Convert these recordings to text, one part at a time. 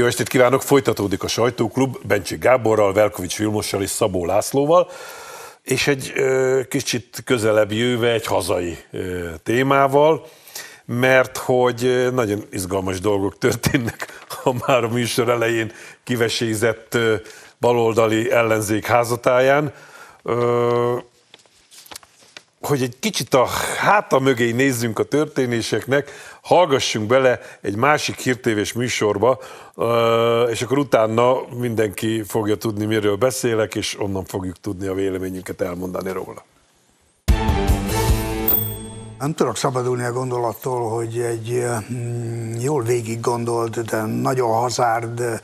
Jó estét kívánok! Folytatódik a sajtóklub Bencsi Gáborral, Velkovics Vilmossal és Szabó Lászlóval, és egy ö, kicsit közelebb jöve egy hazai ö, témával, mert hogy nagyon izgalmas dolgok történnek, ha már a műsor elején kivesézett ö, baloldali ellenzék házatáján. Ö, hogy egy kicsit a háta mögé nézzünk a történéseknek, hallgassunk bele egy másik hírtévés műsorba, és akkor utána mindenki fogja tudni, miről beszélek, és onnan fogjuk tudni a véleményünket elmondani róla. Nem tudok szabadulni a gondolattól, hogy egy mm, jól végig gondolt, de nagyon hazárd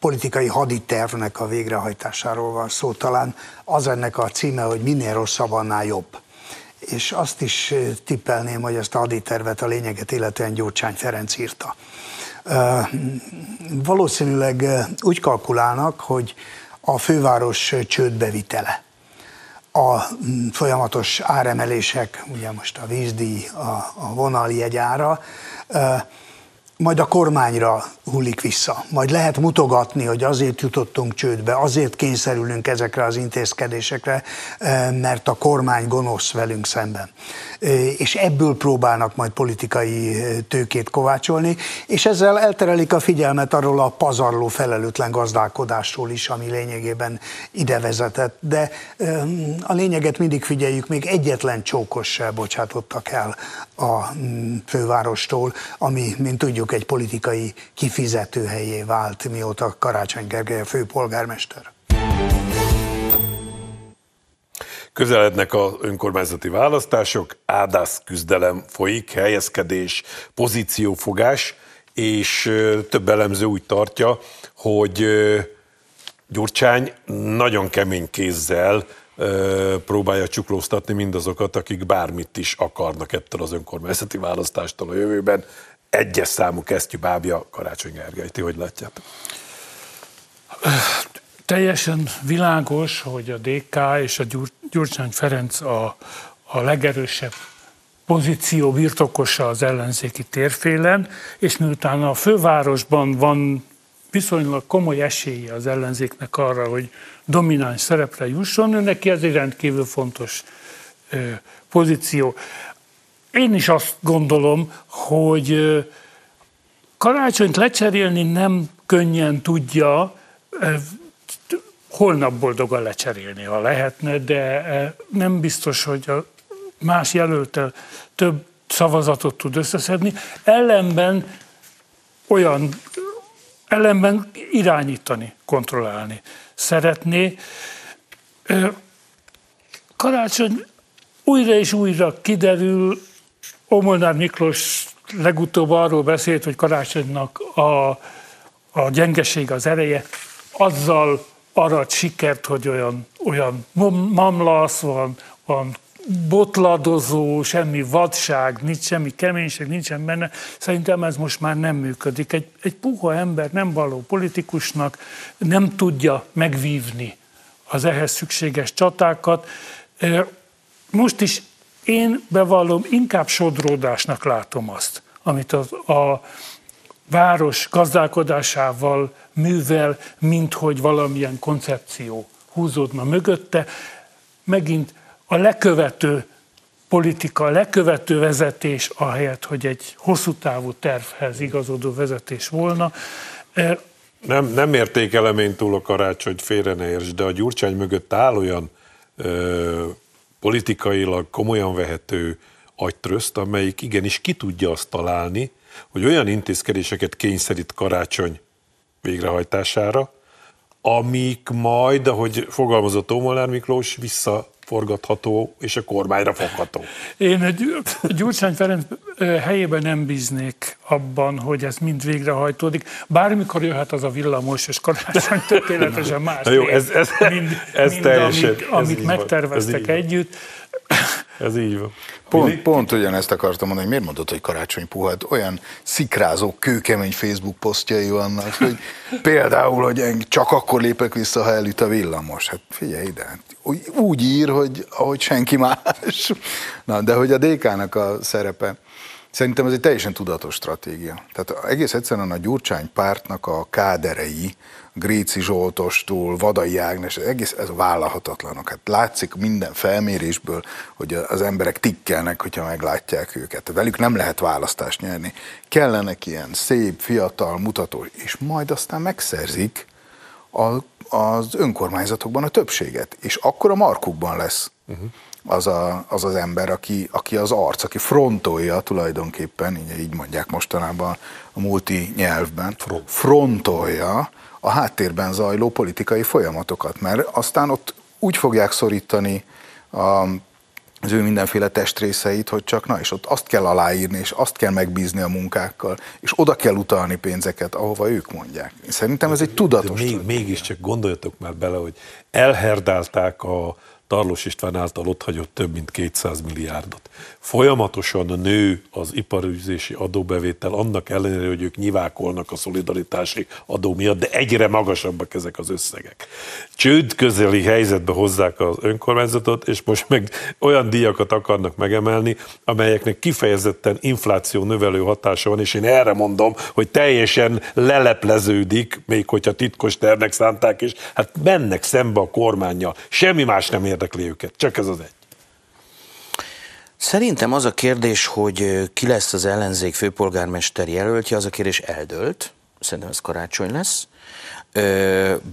politikai haditervnek a végrehajtásáról van szó. Talán az ennek a címe, hogy minél rosszabb, annál jobb és azt is tippelném, hogy ezt a haditervet a lényeget illetően Gyurcsány Ferenc írta. Valószínűleg úgy kalkulálnak, hogy a főváros csődbevitele, a folyamatos áremelések, ugye most a vízdíj, a, a vonaljegy majd a kormányra hullik vissza. Majd lehet mutogatni, hogy azért jutottunk csődbe, azért kényszerülünk ezekre az intézkedésekre, eh, mert a kormány gonosz velünk szemben. Eh, és ebből próbálnak majd politikai eh, tőkét kovácsolni, és ezzel elterelik a figyelmet arról a pazarló felelőtlen gazdálkodásról is, ami lényegében ide vezetett. De a lényeget mindig figyeljük, még egyetlen csókos se bocsátottak el a fővárostól, ami, mint tudjuk, egy politikai kifizetőhelyé vált, mióta Karácsony Gergely a főpolgármester. Közelednek az önkormányzati választások, ádász küzdelem folyik, helyezkedés, pozíciófogás, és több elemző úgy tartja, hogy Gyurcsány nagyon kemény kézzel próbálja csuklóztatni mindazokat, akik bármit is akarnak ettől az önkormányzati választástól a jövőben. Egyes számú kesztyű bábja Karácsony Gergely. Ti hogy látjátok? Teljesen világos, hogy a DK és a Gyurcsány Ferenc a, a legerősebb pozíció birtokosa az ellenzéki térfélen, és miután a fővárosban van viszonylag komoly esélye az ellenzéknek arra, hogy domináns szerepre jusson, ő neki ez egy rendkívül fontos pozíció. Én is azt gondolom, hogy karácsonyt lecserélni nem könnyen tudja, holnap boldogan lecserélni, ha lehetne, de nem biztos, hogy a más jelöltel több szavazatot tud összeszedni. Ellenben olyan ellenben irányítani, kontrollálni szeretné. Karácsony újra és újra kiderül, Omolnár Miklós legutóbb arról beszélt, hogy Karácsonynak a, a gyengeség az ereje, azzal arat sikert, hogy olyan, olyan mamlasz van, van botladozó, semmi vadság, nincs semmi keménység, nincsen benne. Szerintem ez most már nem működik. Egy, egy puha ember nem való politikusnak nem tudja megvívni az ehhez szükséges csatákat. Most is én bevallom, inkább sodródásnak látom azt, amit a, a város gazdálkodásával művel, mint hogy valamilyen koncepció húzódna mögötte. Megint a lekövető politika, a lekövető vezetés, ahelyett, hogy egy hosszú távú tervhez igazodó vezetés volna. E, nem, nem értékelem én túl a karácsony, hogy félre ne érts, de a Gyurcsány mögött áll olyan ö, politikailag komolyan vehető agytröszt, amelyik igenis ki tudja azt találni, hogy olyan intézkedéseket kényszerít karácsony végrehajtására, amik majd, ahogy fogalmazott Ómolnár Miklós, vissza forgatható és a kormányra fogható. Én egy Gyurcsány Ferenc helyében nem bíznék abban, hogy ez mind végrehajtódik. Bármikor jöhet az a villamos, és karácsony tökéletesen más. jó, ez, ez, mind, ez mind teljesen, amit, amit ez megterveztek ez együtt. Ez így van. Pont, pont ugyanezt akartam mondani, hogy miért mondod, hogy karácsony puhát, olyan szikrázó, kőkemény Facebook posztjai vannak, hogy például, hogy csak akkor lépek vissza, ha elüt a villamos. Hát figyelj ide, úgy ír, hogy ahogy senki más. Na, de hogy a DK-nak a szerepe Szerintem ez egy teljesen tudatos stratégia. Tehát egész egyszerűen a Gyurcsány pártnak a káderei, Gréci Zsoltostól, Vadai Ágnes, egész ez vállalhatatlanok. Hát látszik minden felmérésből, hogy az emberek tikkelnek, hogyha meglátják őket. Velük nem lehet választást nyerni. Kellenek ilyen szép, fiatal, mutató, és majd aztán megszerzik a, az önkormányzatokban a többséget. És akkor a markukban lesz. Uh-huh az, a, az az ember, aki, aki az arc, aki frontolja tulajdonképpen, így, így mondják mostanában a multi nyelvben, frontolja a háttérben zajló politikai folyamatokat, mert aztán ott úgy fogják szorítani a, az ő mindenféle testrészeit, hogy csak na, és ott azt kell aláírni, és azt kell megbízni a munkákkal, és oda kell utalni pénzeket, ahova ők mondják. Szerintem ez egy tudatos. De még, mégiscsak gondoljatok már bele, hogy elherdálták a, Tarlós István által otthagyott több mint 200 milliárdot. Folyamatosan nő az iparüzési adóbevétel, annak ellenére, hogy ők nyivákolnak a szolidaritási adó miatt, de egyre magasabbak ezek az összegek. Csőd közeli helyzetbe hozzák az önkormányzatot, és most meg olyan díjakat akarnak megemelni, amelyeknek kifejezetten infláció növelő hatása van, és én erre mondom, hogy teljesen lelepleződik, még hogyha titkos tervnek szánták is, hát mennek szembe a kormányjal. Semmi más nem ér érdekli őket. Csak ez az egy. Szerintem az a kérdés, hogy ki lesz az ellenzék főpolgármester jelöltje, az a kérdés eldőlt. Szerintem ez karácsony lesz.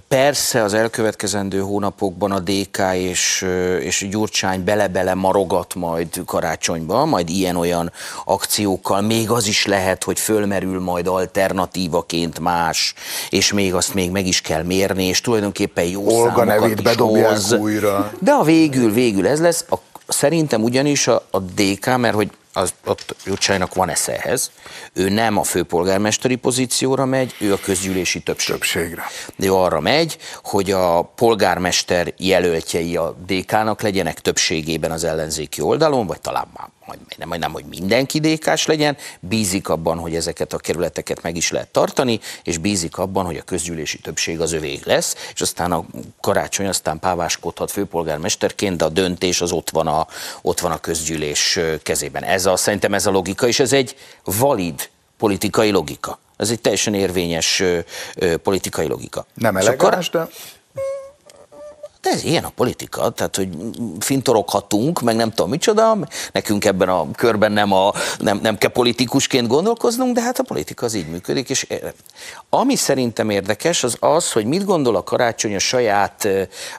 Persze az elkövetkezendő hónapokban a DK és, és Gyurcsány bele-bele marogat majd karácsonyba, majd ilyen-olyan akciókkal, még az is lehet, hogy fölmerül majd alternatívaként más, és még azt még meg is kell mérni, és tulajdonképpen jó Olga nevét bedobják hoz. újra. De a végül, végül ez lesz, a, szerintem ugyanis a, a DK, mert hogy az, ott Gyurcsánynak van esze ehhez. Ő nem a főpolgármesteri pozícióra megy, ő a közgyűlési többség. többségre. Ő arra megy, hogy a polgármester jelöltjei a DK-nak legyenek többségében az ellenzéki oldalon, vagy talán már majd nem, majd nem, hogy mindenki dékás legyen, bízik abban, hogy ezeket a kerületeket meg is lehet tartani, és bízik abban, hogy a közgyűlési többség az övé lesz, és aztán a karácsony aztán páváskodhat főpolgármesterként, de a döntés az ott van a, ott van a közgyűlés kezében. Ez a, szerintem ez a logika, és ez egy valid politikai logika. Ez egy teljesen érvényes ö, ö, politikai logika. Nem elegáns, de de ez ilyen a politika, tehát hogy fintoroghatunk, meg nem tudom micsoda, nekünk ebben a körben nem, a, nem, nem kell politikusként gondolkoznunk, de hát a politika az így működik, és ami szerintem érdekes, az az, hogy mit gondol a karácsony a saját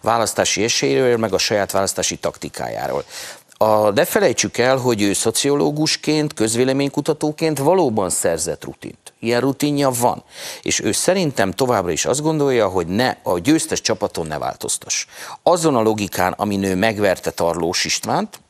választási esélyről, meg a saját választási taktikájáról. A, ne felejtsük el, hogy ő szociológusként, közvéleménykutatóként valóban szerzett rutint. Ilyen rutinja van. És ő szerintem továbbra is azt gondolja, hogy ne, a győztes csapaton ne változtas. Azon a logikán, amin ő megverte Tarlós Istvánt,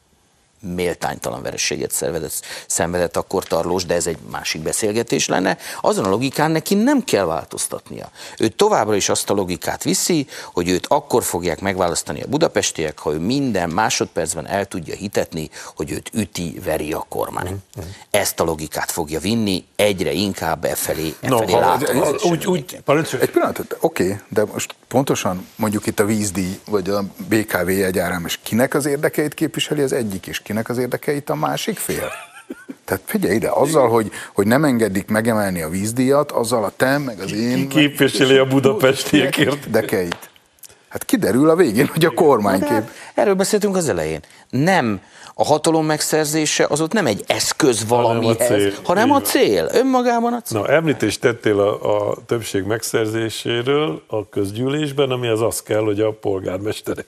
méltánytalan vereséget szenvedett, szenvedett akkor Tarlós, de ez egy másik beszélgetés lenne, azon a logikán neki nem kell változtatnia. Ő továbbra is azt a logikát viszi, hogy őt akkor fogják megválasztani a budapestiek, ha ő minden másodpercben el tudja hitetni, hogy őt üti, veri a kormány. Mm-hmm. Ezt a logikát fogja vinni, egyre inkább e felé, e felé no, ha, úgy, úgy, Egy pillanat, oké, okay, de most pontosan mondjuk itt a vízdíj, vagy a BKV jegyáram, és kinek az érdekeit képviseli az egyik, és kinek az érdekeit a másik fél? Tehát figyelj ide, azzal, hogy, hogy nem engedik megemelni a vízdíjat, azzal a te, meg az én... Ki képviseli a budapestiek érdekeit? Hát kiderül a végén, hogy a kormány kép. Hát erről beszéltünk az elején. Nem a hatalom megszerzése az ott nem egy eszköz valamihez, hanem a cél. Hanem a cél. Önmagában a cél. Na, említést tettél a, a többség megszerzéséről a közgyűlésben, ami az az kell, hogy a polgármesterek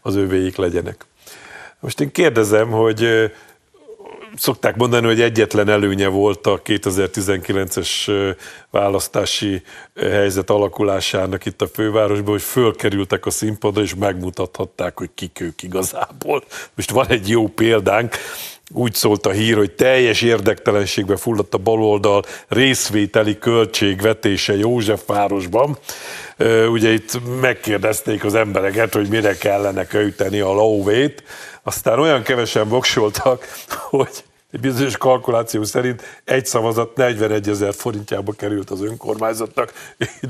az övéik legyenek. Most én kérdezem, hogy szokták mondani, hogy egyetlen előnye volt a 2019-es választási helyzet alakulásának itt a fővárosban, hogy fölkerültek a színpadra, és megmutathatták, hogy kik ők igazából. Most van egy jó példánk, úgy szólt a hír, hogy teljes érdektelenségbe fulladt a baloldal részvételi költségvetése Józsefvárosban. Ugye itt megkérdezték az embereket, hogy mire kellene költeni a lóvét, aztán olyan kevesen voksoltak, hogy egy bizonyos kalkuláció szerint egy szavazat 41 ezer forintjába került az önkormányzatnak,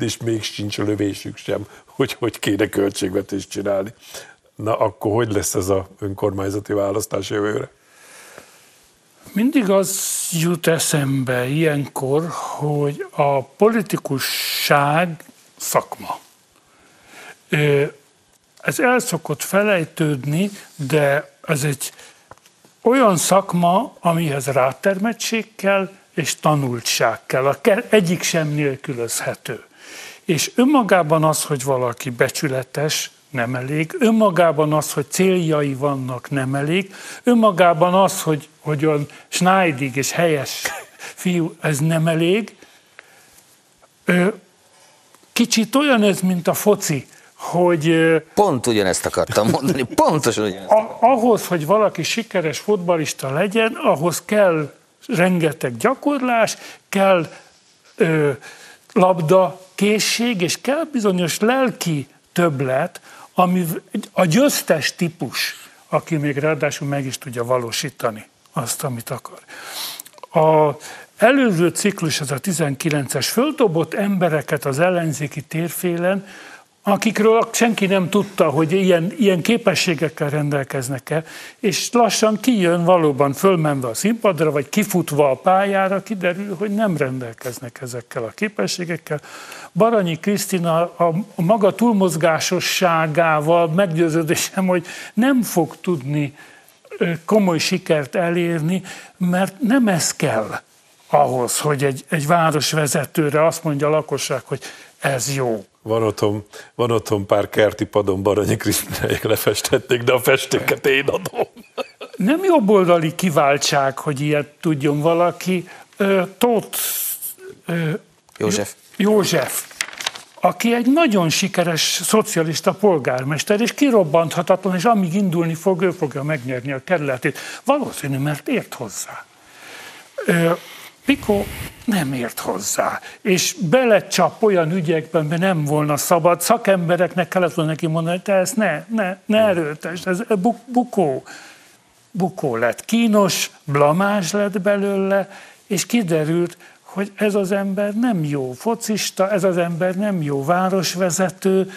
és még sincs lövésük sem, hogy hogy kéne költségvetést csinálni. Na akkor hogy lesz ez a önkormányzati választás jövőre? Mindig az jut eszembe ilyenkor, hogy a politikusság szakma. Ez el szokott felejtődni, de ez egy olyan szakma, amihez rátermettség kell, és tanultság kell. A egyik sem nélkülözhető. És önmagában az, hogy valaki becsületes, nem elég. Önmagában az, hogy céljai vannak, nem elég. Önmagában az, hogy, hogy olyan snájdig és helyes fiú, ez nem elég. Kicsit olyan ez, mint a foci, hogy... Pont ugyanezt akartam mondani, pontosan ugyanezt. A, ahhoz, hogy valaki sikeres fotbalista legyen, ahhoz kell rengeteg gyakorlás, kell ö, labda készség, és kell bizonyos lelki többlet, ami a győztes típus, aki még ráadásul meg is tudja valósítani azt, amit akar. A előző ciklus, ez a 19-es, földobott embereket az ellenzéki térfélen, akikről senki nem tudta, hogy ilyen, ilyen képességekkel rendelkeznek el, és lassan kijön valóban fölmenve a színpadra, vagy kifutva a pályára, kiderül, hogy nem rendelkeznek ezekkel a képességekkel. Baranyi Krisztina a, a maga túlmozgásosságával meggyőződésem, hogy nem fog tudni komoly sikert elérni, mert nem ez kell ahhoz, hogy egy, egy városvezetőre azt mondja a lakosság, hogy ez jó. Van otthon, van otthon pár kerti padon Baranyi Krisztináik lefestették, de a festéket én adom. Nem jobboldali kiváltság, hogy ilyet tudjon valaki. Tóth József. József, aki egy nagyon sikeres szocialista polgármester, és kirobbanthatatlan, és amíg indulni fog, ő fogja megnyerni a kerületét. Valószínű, mert ért hozzá. Pikó nem ért hozzá, és belecsap olyan ügyekben, mert nem volna szabad. Szakembereknek kellett volna neki mondani, hogy te ezt ne, ne, ne erőltesd, ez buk, bukó. Bukó lett, kínos, blamás lett belőle, és kiderült, hogy ez az ember nem jó focista, ez az ember nem jó városvezető,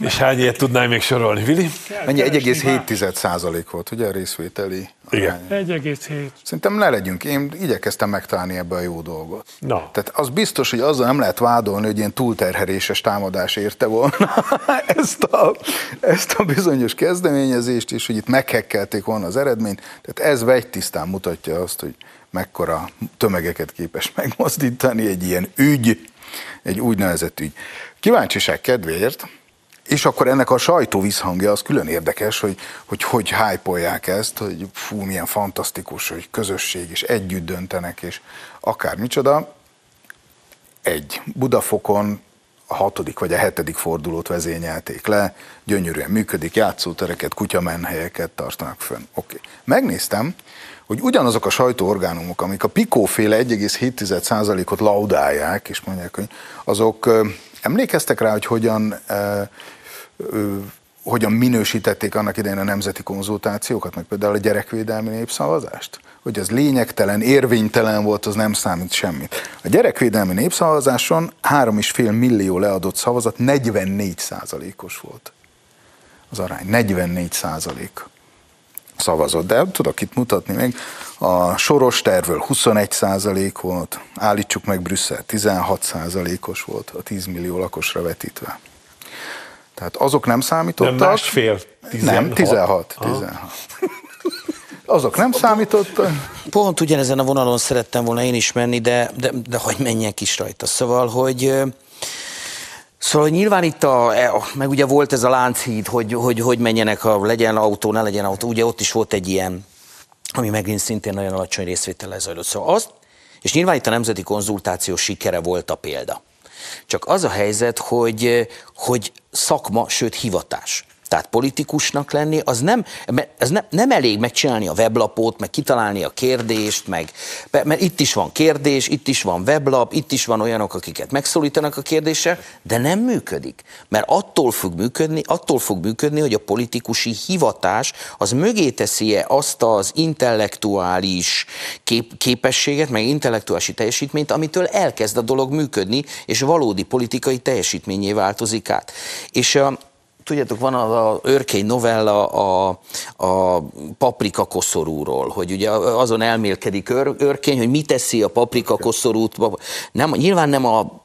és hány ilyet tudnál még sorolni, Vili? Mennyi 1,7 százalék volt, ugye a részvételi Igen. 1,7. Szerintem ne legyünk, én igyekeztem megtalálni ebbe a jó dolgot. No. Tehát az biztos, hogy azzal nem lehet vádolni, hogy ilyen túlterheléses támadás érte volna ezt, a, ezt a bizonyos kezdeményezést, és hogy itt meghekkelték volna az eredményt. Tehát ez vegytisztán mutatja azt, hogy mekkora tömegeket képes megmozdítani egy ilyen ügy, egy úgynevezett ügy. Kíváncsiság kedvéért, és akkor ennek a sajtó visszhangja az külön érdekes, hogy hogy, hogy hájpolják ezt, hogy fú, milyen fantasztikus, hogy közösség, és együtt döntenek, és akár micsoda. Egy, Budafokon a hatodik vagy a hetedik fordulót vezényelték le, gyönyörűen működik, játszótereket, kutyamenhelyeket tartanak fönn. Oké. Okay. Megnéztem, hogy ugyanazok a sajtóorgánumok, amik a Pikóféle 1,7%-ot laudálják, és mondják, hogy azok emlékeztek rá, hogy hogyan hogyan minősítették annak idején a nemzeti konzultációkat, meg például a gyerekvédelmi népszavazást? Hogy az lényegtelen, érvénytelen volt, az nem számít semmit. A gyerekvédelmi népszavazáson 3,5 millió leadott szavazat 44 százalékos volt. Az arány 44 százalék szavazott. De tudok itt mutatni még. A soros tervről 21 százalék volt, állítsuk meg Brüsszel 16 százalékos volt a 10 millió lakosra vetítve. Tehát azok nem számítottak. Nem másfél? 16. Nem, 16. 16. Azok nem számítottak. Pont ugyanezen a vonalon szerettem volna én is menni, de, de, de hogy menjek is rajta. Szóval, hogy Szóval nyilván itt a, e, meg ugye volt ez a lánchíd, hogy, hogy, hogy menjenek, ha legyen autó, ne legyen autó, ugye ott is volt egy ilyen, ami megint szintén nagyon alacsony részvétel zajlott. Szóval azt, és nyilván itt a nemzeti konzultáció sikere volt a példa. Csak az a helyzet, hogy, hogy szakma, sőt hivatás. Tehát politikusnak lenni, az nem, ez nem, nem elég megcsinálni a weblapot, meg kitalálni a kérdést, meg, mert itt is van kérdés, itt is van weblap, itt is van olyanok, akiket megszólítanak a kérdéssel, de nem működik. Mert attól fog működni, attól fog működni, hogy a politikusi hivatás az mögé teszi-e azt az intellektuális kép, képességet, meg intellektuális teljesítményt, amitől elkezd a dolog működni, és valódi politikai teljesítményé változik át. És Tudjátok, van az a örkény novella a, a paprika koszorúról, hogy ugye azon elmélkedik ör, örkény, hogy mit teszi a paprika koszorút. Nem, nyilván nem a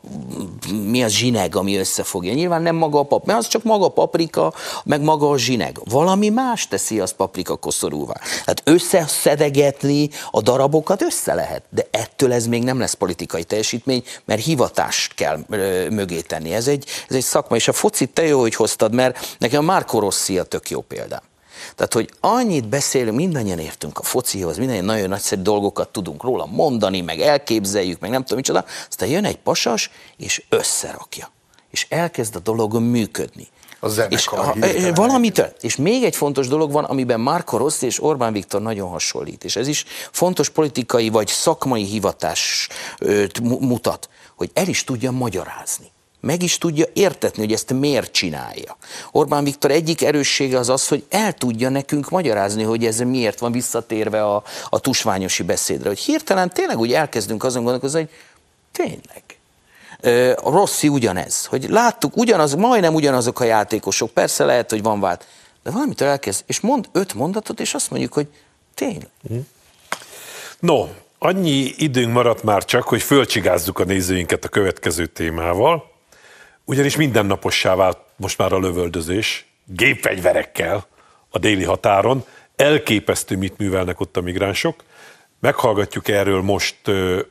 mi az zsineg, ami összefogja. Nyilván nem maga a pap, mert az csak maga a paprika, meg maga a zsineg. Valami más teszi az paprika koszorúvá. Hát összeszedegetni a darabokat össze lehet, de ettől ez még nem lesz politikai teljesítmény, mert hivatást kell mögé tenni. Ez egy, ez egy szakma, és a focit te jó, hogy hoztad, mert nekem a Marco Rossi a tök jó példám. Tehát, hogy annyit beszélünk, mindannyian értünk a focihoz, mindannyian nagyon nagyszerű dolgokat tudunk róla mondani, meg elképzeljük, meg nem tudom micsoda, aztán jön egy pasas, és összerakja. És elkezd a dolog működni. A és a, valamitől. És még egy fontos dolog van, amiben Marco Rossi és Orbán Viktor nagyon hasonlít, és ez is fontos politikai vagy szakmai hivatás mutat, hogy el is tudja magyarázni meg is tudja értetni, hogy ezt miért csinálja. Orbán Viktor egyik erőssége az az, hogy el tudja nekünk magyarázni, hogy ez miért van visszatérve a, a tusványosi beszédre. Hogy hirtelen tényleg úgy elkezdünk azon gondolkozni, hogy tényleg. A Rossi ugyanez, hogy láttuk, ugyanaz, majdnem ugyanazok a játékosok, persze lehet, hogy van vált, de valamitől elkezd, és mond öt mondatot, és azt mondjuk, hogy tényleg. No, annyi időnk maradt már csak, hogy fölcsigázzuk a nézőinket a következő témával. Ugyanis mindennapossá vált most már a lövöldözés, gépfegyverekkel a déli határon. Elképesztő, mit művelnek ott a migránsok. Meghallgatjuk erről most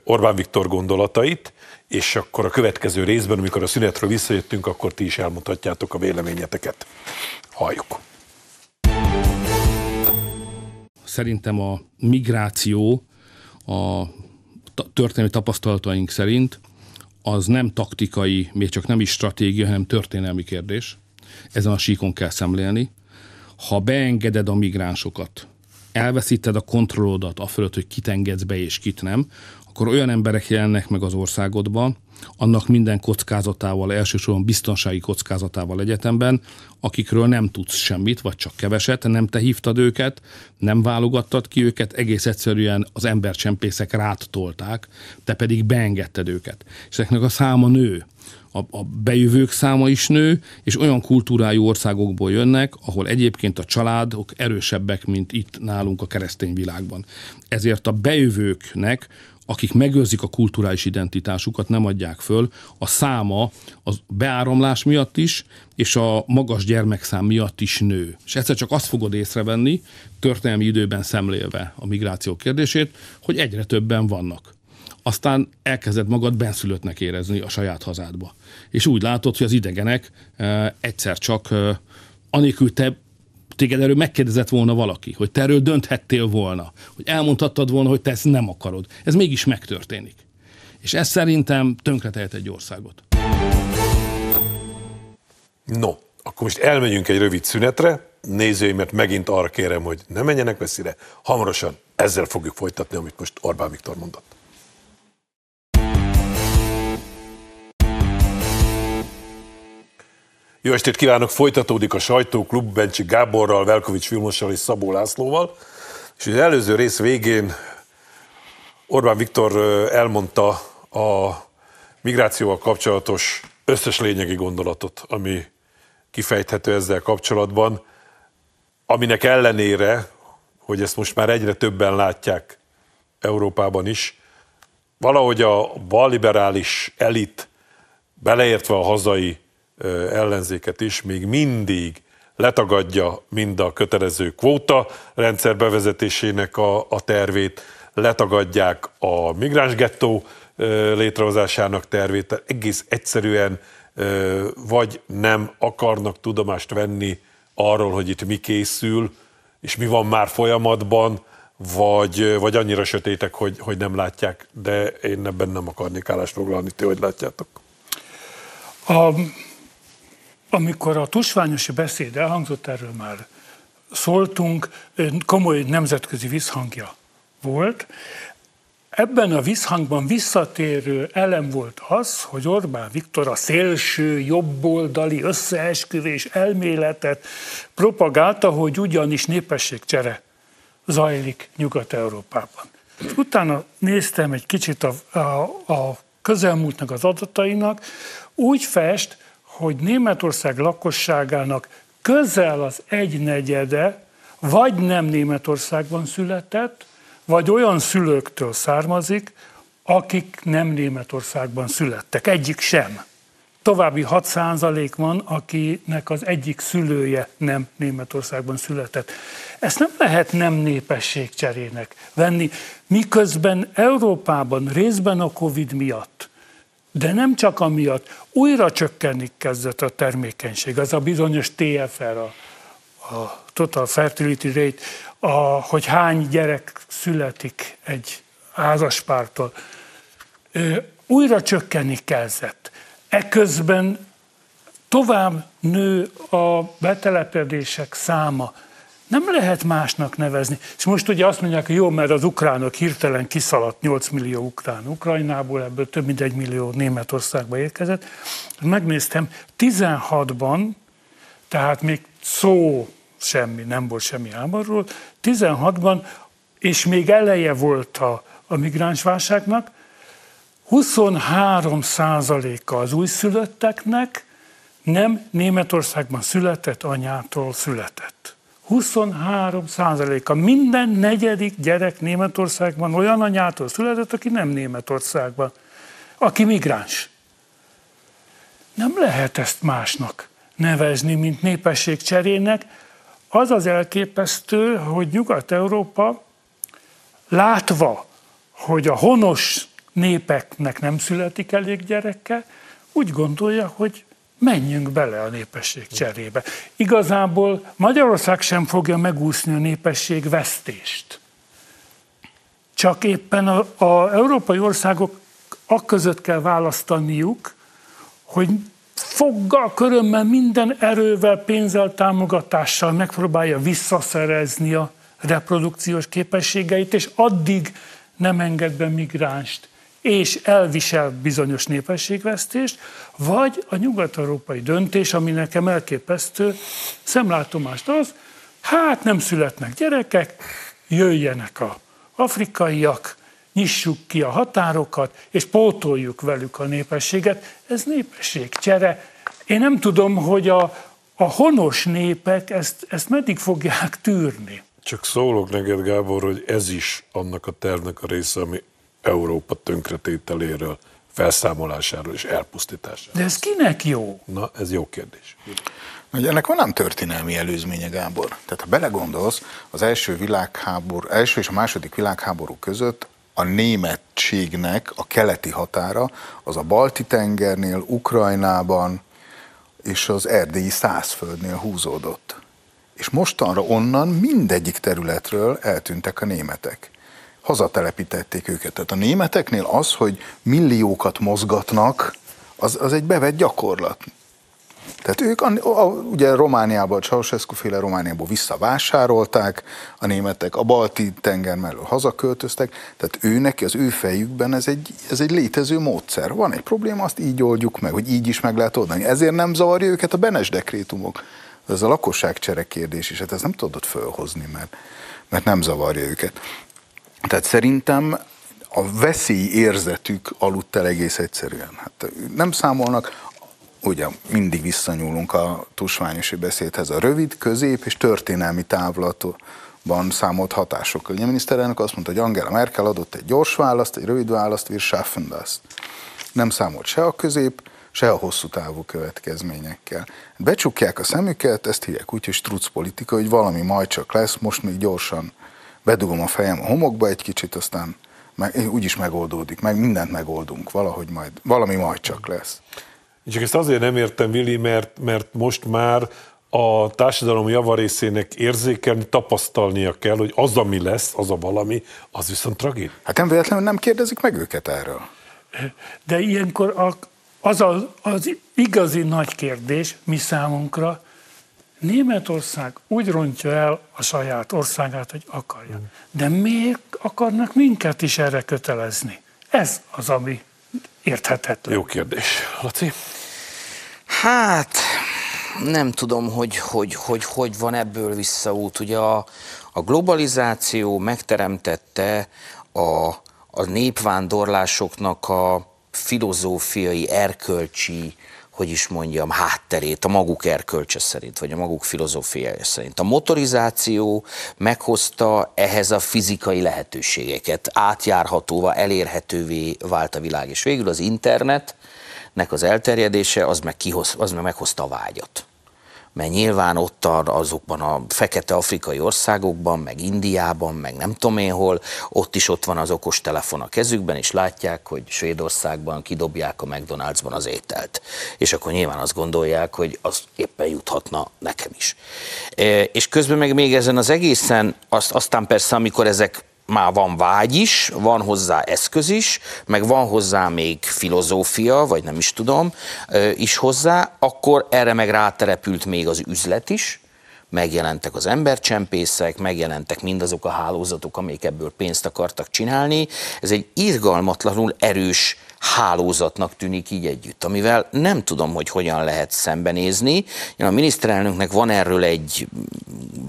Orbán Viktor gondolatait, és akkor a következő részben, amikor a szünetről visszajöttünk, akkor ti is elmutatjátok a véleményeteket. Halljuk. Szerintem a migráció a történelmi tapasztalataink szerint az nem taktikai, még csak nem is stratégia, hanem történelmi kérdés. Ezen a síkon kell szemlélni. Ha beengeded a migránsokat, elveszíted a kontrollodat a fölött, hogy kit engedsz be és kit nem, akkor olyan emberek jelennek meg az országodban, annak minden kockázatával, elsősorban biztonsági kockázatával egyetemben, akikről nem tudsz semmit, vagy csak keveset, nem te hívtad őket, nem válogattad ki őket, egész egyszerűen az embercsempészek rád tolták, te pedig beengedted őket. És ezeknek a száma nő. A, a bejövők száma is nő, és olyan kultúrájú országokból jönnek, ahol egyébként a családok erősebbek, mint itt nálunk a keresztény világban. Ezért a bejövőknek akik megőrzik a kulturális identitásukat, nem adják föl, a száma az beáramlás miatt is, és a magas gyermekszám miatt is nő. És egyszer csak azt fogod észrevenni, történelmi időben szemlélve a migráció kérdését, hogy egyre többen vannak. Aztán elkezded magad benszülöttnek érezni a saját hazádba. És úgy látod, hogy az idegenek e, egyszer csak e, anélkül te téged erről megkérdezett volna valaki, hogy te erről dönthettél volna, hogy elmondhattad volna, hogy te ezt nem akarod. Ez mégis megtörténik. És ez szerintem tönkretehet egy országot. No, akkor most elmegyünk egy rövid szünetre. Nézőimet megint arra kérem, hogy ne menjenek messzire. Hamarosan ezzel fogjuk folytatni, amit most Orbán Viktor mondott. Jó estét kívánok! Folytatódik a sajtóklub Bencsi Gáborral, Velkovics Vilmossal és Szabó Lászlóval. És az előző rész végén Orbán Viktor elmondta a migrációval kapcsolatos összes lényegi gondolatot, ami kifejthető ezzel kapcsolatban, aminek ellenére, hogy ezt most már egyre többen látják Európában is, valahogy a balliberális elit, beleértve a hazai ellenzéket is még mindig letagadja mind a kötelező kvóta rendszer bevezetésének a, a tervét, letagadják a migránsgettó létrehozásának tervét, egész egyszerűen vagy nem akarnak tudomást venni arról, hogy itt mi készül, és mi van már folyamatban, vagy, vagy annyira sötétek, hogy, hogy nem látják, de én ebben nem akarnék állást foglalni, ti hogy látjátok? A amikor a tusványosi beszéd elhangzott, erről már szóltunk, komoly nemzetközi visszhangja volt. Ebben a visszhangban visszatérő elem volt az, hogy Orbán Viktor a szélső jobboldali összeesküvés elméletet propagálta, hogy ugyanis népességcsere zajlik Nyugat-Európában. Utána néztem egy kicsit a, a, a közelmúltnak az adatainak, úgy fest, hogy Németország lakosságának közel az egynegyede vagy nem Németországban született, vagy olyan szülőktől származik, akik nem Németországban születtek. Egyik sem. További 6% van, akinek az egyik szülője nem Németországban született. Ezt nem lehet nem népességcserének venni, miközben Európában részben a Covid miatt, de nem csak amiatt, újra csökkenni kezdett a termékenység, az a bizonyos TFR, a, a Total Fertility Rate, a, hogy hány gyerek születik egy házaspártól, újra csökkenni kezdett. Eközben tovább nő a betelepedések száma. Nem lehet másnak nevezni. És most ugye azt mondják, hogy jó, mert az ukránok hirtelen kiszaladt 8 millió ukrán Ukrajnából, ebből több mint egy millió Németországba érkezett. Megnéztem, 16-ban, tehát még szó semmi, nem volt semmi háborúról, 16-ban, és még eleje volt a, a migránsválságnak, 23 százaléka az újszülötteknek nem Németországban született anyától született. 23 százaléka. Minden negyedik gyerek Németországban olyan anyától született, aki nem Németországban, aki migráns. Nem lehet ezt másnak nevezni, mint népességcserének. Az az elképesztő, hogy Nyugat-Európa látva, hogy a honos népeknek nem születik elég gyereke, úgy gondolja, hogy menjünk bele a népesség cserébe. Igazából Magyarország sem fogja megúszni a népesség vesztést. Csak éppen a, a európai országok között kell választaniuk, hogy foggal, körömmel, minden erővel, pénzzel, támogatással megpróbálja visszaszerezni a reprodukciós képességeit, és addig nem enged be migránst, és elvisel bizonyos népességvesztést, vagy a nyugat-európai döntés, ami nekem elképesztő szemlátomást az, hát nem születnek gyerekek, jöjjenek a afrikaiak, nyissuk ki a határokat, és pótoljuk velük a népességet. Ez népességcsere. Én nem tudom, hogy a, a honos népek ezt, ezt meddig fogják tűrni. Csak szólok neked, Gábor, hogy ez is annak a tervnek a része, ami Európa tönkretételéről, felszámolásáról és elpusztításáról. De ez kinek jó? Na, ez jó kérdés. Ugye ennek van nem történelmi előzménye, Gábor. Tehát ha belegondolsz, az első világháború, első és a második világháború között a németségnek a keleti határa az a Balti tengernél, Ukrajnában és az erdélyi százföldnél húzódott. És mostanra onnan mindegyik területről eltűntek a németek hazatelepítették őket. Tehát a németeknél az, hogy milliókat mozgatnak, az, az egy bevett gyakorlat. Tehát ők a, a, ugye Romániából, Ceausescu féle Romániából visszavásárolták a németek, a balti tenger mellől hazaköltöztek, tehát ő neki, az ő fejükben ez egy, ez egy létező módszer. Van egy probléma, azt így oldjuk meg, hogy így is meg lehet oldani. Ezért nem zavarja őket a Benes dekrétumok. Ez a lakosságcsere kérdés is, hát ez nem tudod fölhozni, mert, mert nem zavarja őket. Tehát szerintem a veszély érzetük aludt el egész egyszerűen. Hát nem számolnak, ugye mindig visszanyúlunk a tusványosi beszédhez, a rövid, közép és történelmi távlatban számolt hatásokkal. Ugye a miniszterelnök azt mondta, hogy Angela Merkel adott egy gyors választ, egy rövid választ, wir schaffen. Nem számolt se a közép, se a hosszú távú következményekkel. Becsukják a szemüket, ezt hívják úgy, hogy struc politika, hogy valami majd csak lesz, most még gyorsan bedugom a fejem a homokba egy kicsit, aztán meg, úgyis megoldódik, meg mindent megoldunk, valahogy majd, valami majd csak lesz. Én csak ezt azért nem értem, Vili, mert, mert most már a társadalom javarészének érzékelni, tapasztalnia kell, hogy az, ami lesz, az a valami, az viszont tragéd. Hát nem véletlenül nem kérdezik meg őket erről. De ilyenkor az az, az igazi nagy kérdés mi számunkra, Németország úgy rontja el a saját országát, hogy akarja. De miért akarnak minket is erre kötelezni? Ez az, ami érthetetlen. Jó kérdés. Laci? Hát, nem tudom, hogy hogy, hogy, hogy van ebből visszaút. Ugye a, a globalizáció megteremtette a, a népvándorlásoknak a filozófiai, erkölcsi hogy is mondjam, hátterét a maguk erkölcse szerint, vagy a maguk filozófiája szerint. A motorizáció meghozta ehhez a fizikai lehetőségeket, átjárhatóvá, elérhetővé vált a világ, és végül az internetnek az elterjedése az meg, kihoz, az meg meghozta a vágyat mert nyilván ott azokban a fekete afrikai országokban, meg Indiában, meg nem tudom én hol, ott is ott van az okos telefon a kezükben, és látják, hogy Svédországban kidobják a McDonald'sban az ételt. És akkor nyilván azt gondolják, hogy az éppen juthatna nekem is. E, és közben meg még ezen az egészen, azt, aztán persze, amikor ezek már van vágy is, van hozzá eszköz is, meg van hozzá még filozófia, vagy nem is tudom, is hozzá, akkor erre meg ráterepült még az üzlet is, megjelentek az embercsempészek, megjelentek mindazok a hálózatok, amik ebből pénzt akartak csinálni. Ez egy irgalmatlanul erős hálózatnak tűnik így együtt, amivel nem tudom, hogy hogyan lehet szembenézni. A miniszterelnöknek van erről egy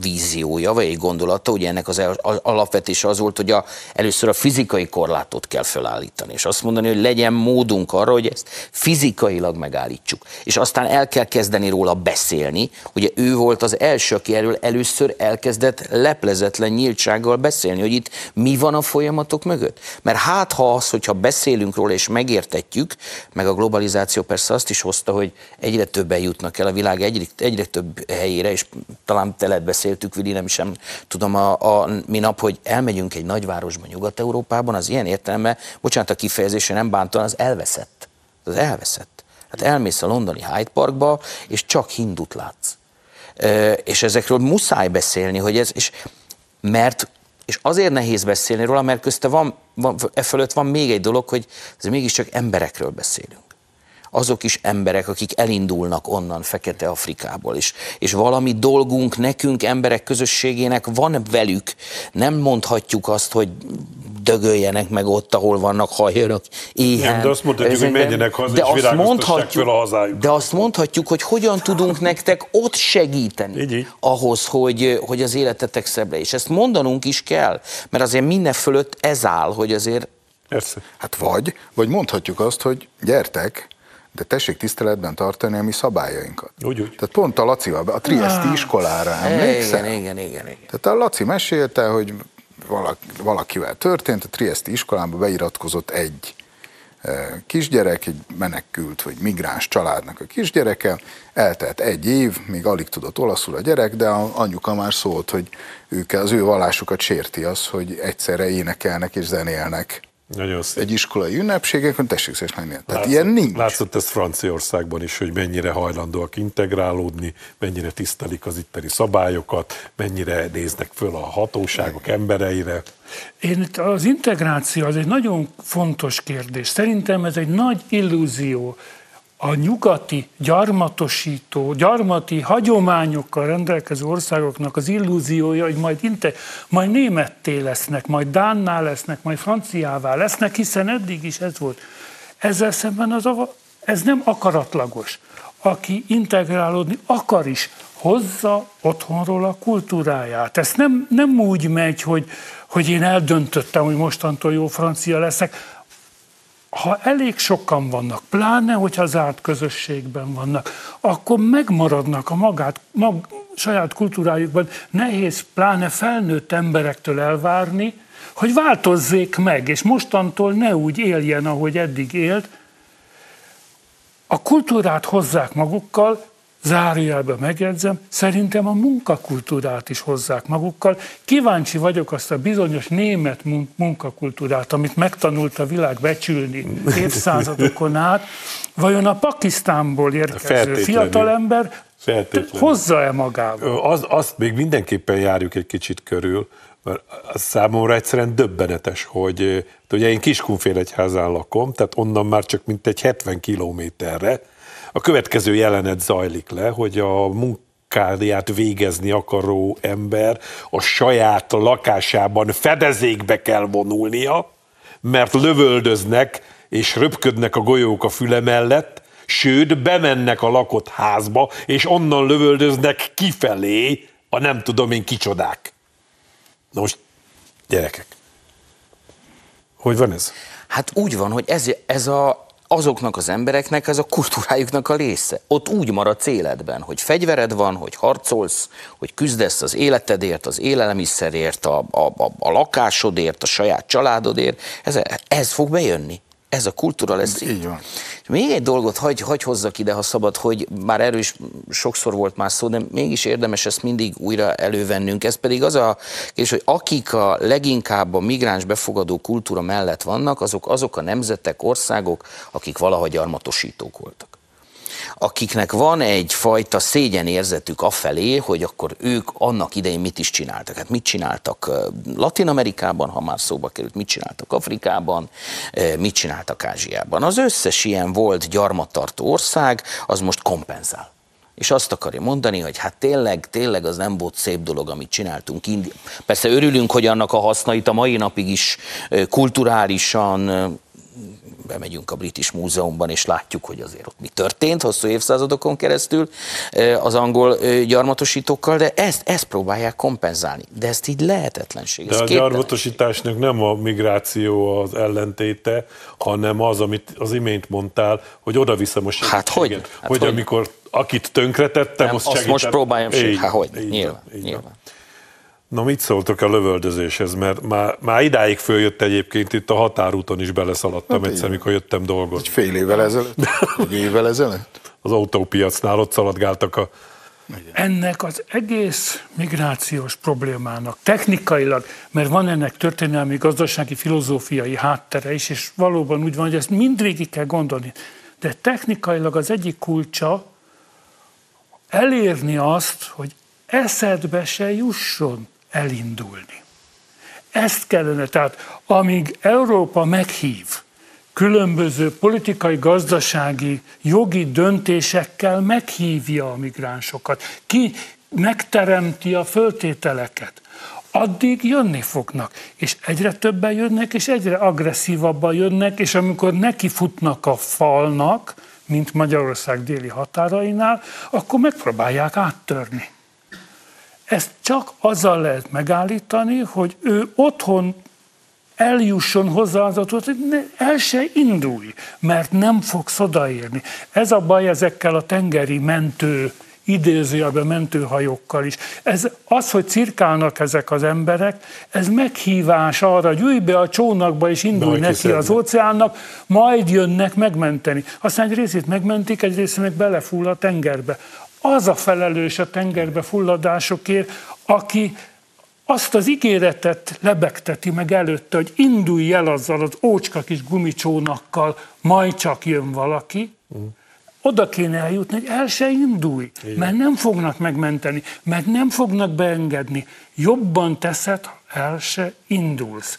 víziója, vagy egy gondolata, ugye ennek az alapvetése az volt, hogy a, először a fizikai korlátot kell felállítani, és azt mondani, hogy legyen módunk arra, hogy ezt fizikailag megállítsuk. És aztán el kell kezdeni róla beszélni. Ugye ő volt az első, aki erről először elkezdett leplezetlen nyíltsággal beszélni, hogy itt mi van a folyamatok mögött. Mert hát ha az, hogyha beszélünk róla és megértetjük, meg a globalizáció persze azt is hozta, hogy egyre többen jutnak el a világ egyre, egyre több helyére, és talán te lehet beszéltük, Vili, nem sem tudom a, a minap, hogy elmegyünk egy nagyvárosba Nyugat-Európában, az ilyen értelme, bocsánat a kifejezése, nem bántan, az elveszett. Az elveszett. Hát elmész a londoni Hyde Parkba, és csak hindut látsz. És ezekről muszáj beszélni, hogy ez, és mert és azért nehéz beszélni róla, mert közte van, van e fölött van még egy dolog, hogy ez mégiscsak emberekről beszélünk azok is emberek, akik elindulnak onnan Fekete Afrikából is. És valami dolgunk nekünk, emberek közösségének van velük. Nem mondhatjuk azt, hogy dögöljenek meg ott, ahol vannak, hajörök, éhen. Nem, de azt mondhatjuk, hogy menjenek haza, de és azt mondhatjuk, fel a hazájuk. De azt mondhatjuk, hogy hogyan tudunk nektek ott segíteni így, így. ahhoz, hogy, hogy az életetek szebb És ezt mondanunk is kell, mert azért minden fölött ez áll, hogy azért Persze. Hát vagy, vagy mondhatjuk azt, hogy gyertek, de tessék tiszteletben tartani a mi szabályainkat. Úgy, úgy. Tehát pont a Lacival, a Triesti ah. iskolára emlékszel? Igen, igen, igen, igen. Tehát a Laci mesélte, hogy valakivel történt, a Triesti iskolába beiratkozott egy e, kisgyerek, egy menekült vagy migráns családnak a kisgyereke, eltelt egy év, még alig tudott olaszul a gyerek, de a anyuka már szólt, hogy ők, az ő vallásukat sérti az, hogy egyszerre énekelnek és zenélnek nagyon szép. egy iskolai ünnepségeken, tessék szépen menni. Tehát látszott, ilyen nincs. Látszott ez Franciaországban is, hogy mennyire hajlandóak integrálódni, mennyire tisztelik az itteni szabályokat, mennyire néznek föl a hatóságok embereire. Én itt az integráció az egy nagyon fontos kérdés. Szerintem ez egy nagy illúzió a nyugati gyarmatosító, gyarmati hagyományokkal rendelkező országoknak az illúziója, hogy majd, inte, majd németté lesznek, majd dánná lesznek, majd franciává lesznek, hiszen eddig is ez volt. Ezzel szemben az, ez nem akaratlagos. Aki integrálódni akar is, hozza otthonról a kultúráját. Ez nem, nem úgy megy, hogy, hogy én eldöntöttem, hogy mostantól jó francia leszek, ha elég sokan vannak, pláne, hogyha zárt közösségben vannak, akkor megmaradnak a magát, mag, saját kultúrájukban. Nehéz pláne felnőtt emberektől elvárni, hogy változzék meg, és mostantól ne úgy éljen, ahogy eddig élt. A kultúrát hozzák magukkal, zárójelben megjegyzem, szerintem a munkakultúrát is hozzák magukkal. Kíváncsi vagyok azt a bizonyos német munkakultúrát, amit megtanult a világ becsülni évszázadokon át. Vajon a Pakisztánból érkező fiatalember hozza-e magával? Az, azt még mindenképpen járjuk egy kicsit körül, mert az számomra egyszerűen döbbenetes, hogy ugye én Kiskunfélegyházán lakom, tehát onnan már csak mintegy 70 kilométerre, a következő jelenet zajlik le, hogy a munkáját végezni akaró ember a saját lakásában fedezékbe kell vonulnia, mert lövöldöznek és röpködnek a golyók a füle mellett, sőt, bemennek a lakott házba, és onnan lövöldöznek kifelé a nem tudom én kicsodák. Na most, gyerekek, hogy van ez? Hát úgy van, hogy ez, ez a azoknak az embereknek ez a kultúrájuknak a része. Ott úgy maradsz életben, hogy fegyvered van, hogy harcolsz, hogy küzdesz az életedért, az élelmiszerért, a, a, a, a lakásodért, a saját családodért. Ez, ez fog bejönni. Ez a kultúra lesz. Így van. És még egy dolgot hagy, hagy hozzak ide, ha szabad, hogy már erről is sokszor volt már szó, de mégis érdemes ezt mindig újra elővennünk. Ez pedig az a kérdés, hogy akik a leginkább a migráns befogadó kultúra mellett vannak, azok azok a nemzetek, országok, akik valaha gyarmatosítók voltak akiknek van egyfajta szégyenérzetük afelé, hogy akkor ők annak idején mit is csináltak. Hát mit csináltak Latin Amerikában, ha már szóba került, mit csináltak Afrikában, mit csináltak Ázsiában. Az összes ilyen volt gyarmattartó ország, az most kompenzál. És azt akarja mondani, hogy hát tényleg, tényleg az nem volt szép dolog, amit csináltunk. Persze örülünk, hogy annak a hasznait a mai napig is kulturálisan bemegyünk a British Múzeumban, és látjuk, hogy azért ott mi történt hosszú évszázadokon keresztül az angol gyarmatosítókkal, de ezt, ezt próbálják kompenzálni. De ezt így lehetetlenség. De a gyarmatosításnak nem a migráció az ellentéte, hanem az, amit az imént mondtál, hogy oda viszem a Hát hogy? Hát hogy, hogy? amikor akit tönkretettem, nem, azt, azt most próbáljam segíteni. Hát hogy? Nyilván. így nyilván. Na mit szóltok a lövöldözéshez, mert már, már idáig följött egyébként itt a határúton is beleszaladtam hát egyszer, mikor jöttem dolgozni. Egy fél évvel ezelőtt? Egy évvel ezelőtt? Az autópiacnál ott szaladgáltak a... Ennek az egész migrációs problémának technikailag, mert van ennek történelmi, gazdasági, filozófiai háttere is, és valóban úgy van, hogy ezt mindvégig kell gondolni. De technikailag az egyik kulcsa elérni azt, hogy eszedbe se jusson elindulni. Ezt kellene, tehát amíg Európa meghív, különböző politikai, gazdasági, jogi döntésekkel meghívja a migránsokat, ki megteremti a föltételeket, addig jönni fognak. És egyre többen jönnek, és egyre agresszívabban jönnek, és amikor nekifutnak a falnak, mint Magyarország déli határainál, akkor megpróbálják áttörni. Ezt csak azzal lehet megállítani, hogy ő otthon eljusson hozzá az adott, hogy ne, el se indulj, mert nem fogsz odaérni. Ez a baj ezekkel a tengeri mentő, idézőjelben mentőhajókkal is. Ez az, hogy cirkálnak ezek az emberek, ez meghívás arra, ülj be a csónakba és indulj neki az óceánnak, majd jönnek megmenteni. Aztán egy részét megmentik, egy részét meg belefull a tengerbe. Az a felelős a tengerbe fulladásokért, aki azt az ígéretet lebegteti meg előtte, hogy indulj el azzal az ócska kis gumicsónakkal, majd csak jön valaki, oda kéne eljutni, hogy el se indulj, mert nem fognak megmenteni, mert nem fognak beengedni. Jobban teszed, ha el se indulsz.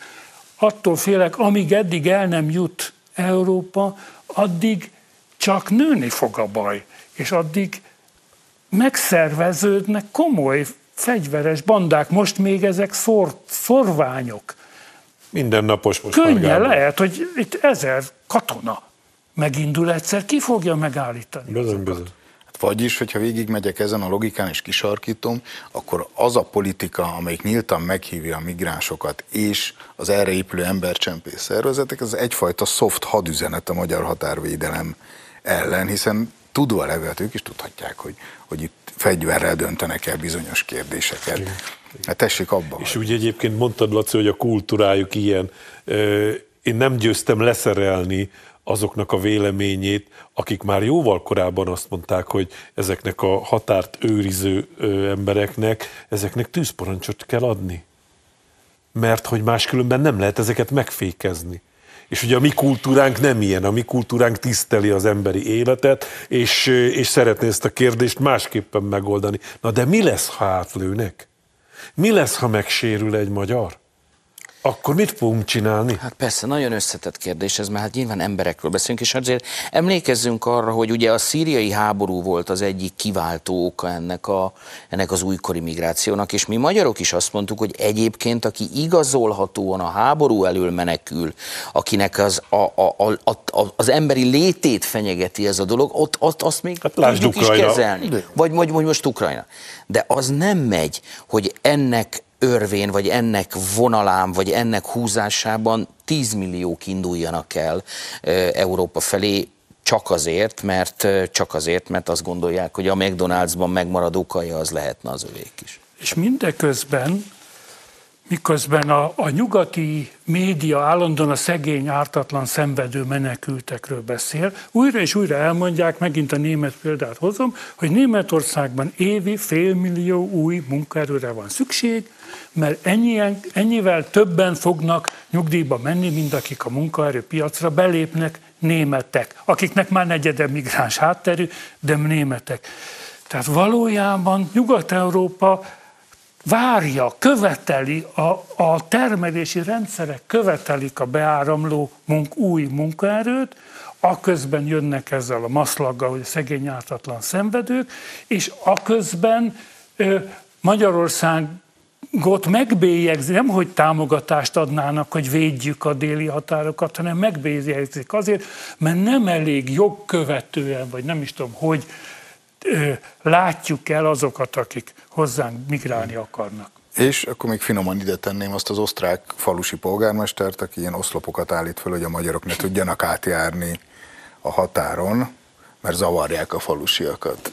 Attól félek, amíg eddig el nem jut Európa, addig csak nőni fog a baj, és addig megszerveződnek komoly fegyveres bandák, most még ezek szor, szorványok. Mindennapos most Könnyen lehet, hogy itt ezer katona megindul egyszer, ki fogja megállítani? Bizony, bizony. Hát Vagyis, hogyha végigmegyek ezen a logikán és kisarkítom, akkor az a politika, amelyik nyíltan meghívja a migránsokat és az erre épülő embercsempész szervezetek, az egyfajta soft hadüzenet a magyar határvédelem ellen, hiszen tudva legalább ők is tudhatják, hogy, hogy itt fegyverrel döntenek el bizonyos kérdéseket. Hát tessék abba. És úgy egyébként mondtad, Laci, hogy a kultúrájuk ilyen. Én nem győztem leszerelni azoknak a véleményét, akik már jóval korábban azt mondták, hogy ezeknek a határt őriző embereknek, ezeknek tűzparancsot kell adni. Mert hogy máskülönben nem lehet ezeket megfékezni. És ugye a mi kultúránk nem ilyen, a mi kultúránk tiszteli az emberi életet, és, és szeretné ezt a kérdést másképpen megoldani. Na de mi lesz, ha átlőnek? Mi lesz, ha megsérül egy magyar? Akkor mit fogunk csinálni? Hát persze, nagyon összetett kérdés ez, mert hát nyilván emberekről beszélünk, és azért emlékezzünk arra, hogy ugye a szíriai háború volt az egyik kiváltó oka ennek, a, ennek az újkori migrációnak, és mi magyarok is azt mondtuk, hogy egyébként, aki igazolhatóan a háború elől menekül, akinek az, a, a, a, a, az emberi létét fenyegeti ez a dolog, ott, ott azt még Hát tudjuk is Ukrajna. kezelni. Vagy, vagy, vagy most Ukrajna. De az nem megy, hogy ennek örvén, vagy ennek vonalán, vagy ennek húzásában 10 milliók induljanak el Európa felé, csak azért, mert csak azért, mert azt gondolják, hogy a McDonald'sban megmaradó kaja az lehetne az övék is. És mindeközben miközben a, a nyugati média állandóan a szegény, ártatlan, szenvedő menekültekről beszél, újra és újra elmondják, megint a német példát hozom, hogy Németországban évi félmillió új munkaerőre van szükség, mert ennyien, ennyivel többen fognak nyugdíjba menni, mint akik a munkaerőpiacra belépnek, németek, akiknek már negyede migráns hátterű, de németek. Tehát valójában Nyugat-Európa várja, követeli, a, a termelési rendszerek követelik a beáramló munk, új munkaerőt, aközben jönnek ezzel a maszlaggal, hogy szegény ártatlan szenvedők, és aközben ö, Magyarország Gott megbélyegzi, nem hogy támogatást adnának, hogy védjük a déli határokat, hanem megbélyegzik azért, mert nem elég jogkövetően, vagy nem is tudom, hogy látjuk el azokat, akik hozzánk migrálni akarnak. És akkor még finoman ide tenném azt az osztrák falusi polgármestert, aki ilyen oszlopokat állít fel, hogy a magyarok ne tudjanak átjárni a határon, mert zavarják a falusiakat.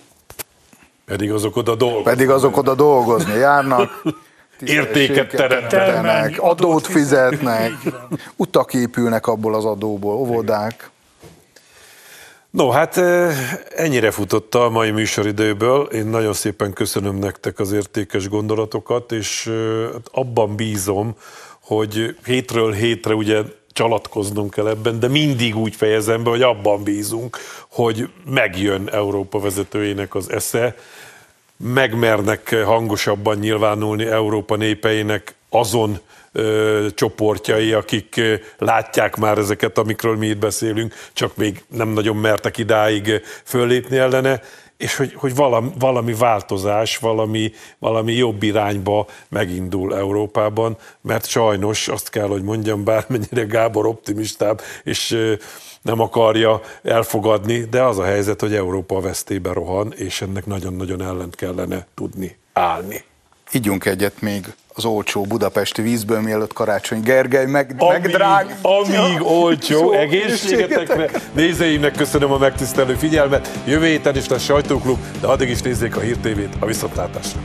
Pedig azok oda dolgozni. Pedig azok oda dolgozni járnak, értéket teremtenek, adót fizetnek, utak épülnek abból az adóból, óvodák. No, hát ennyire futott a mai műsoridőből. Én nagyon szépen köszönöm nektek az értékes gondolatokat, és hát abban bízom, hogy hétről hétre ugye csalatkoznunk kell ebben, de mindig úgy fejezem be, hogy abban bízunk, hogy megjön Európa vezetőjének az esze, megmernek hangosabban nyilvánulni Európa népeinek azon ö, csoportjai, akik ö, látják már ezeket, amikről mi itt beszélünk, csak még nem nagyon mertek idáig föllépni ellene, és hogy, hogy valami, valami változás, valami, valami jobb irányba megindul Európában, mert sajnos azt kell, hogy mondjam, bármennyire Gábor optimistább, és nem akarja elfogadni, de az a helyzet, hogy Európa vesztébe rohan, és ennek nagyon-nagyon ellent kellene tudni állni. Ígyunk egyet még az olcsó budapesti vízből, mielőtt karácsony Gergely meg, amíg, megdrág. Amíg olcsó, egészségetekre. Nézőimnek köszönöm a megtisztelő figyelmet. Jövő héten is lesz sajtóklub, de addig is nézzék a Hír TV-t a viszontlátásra.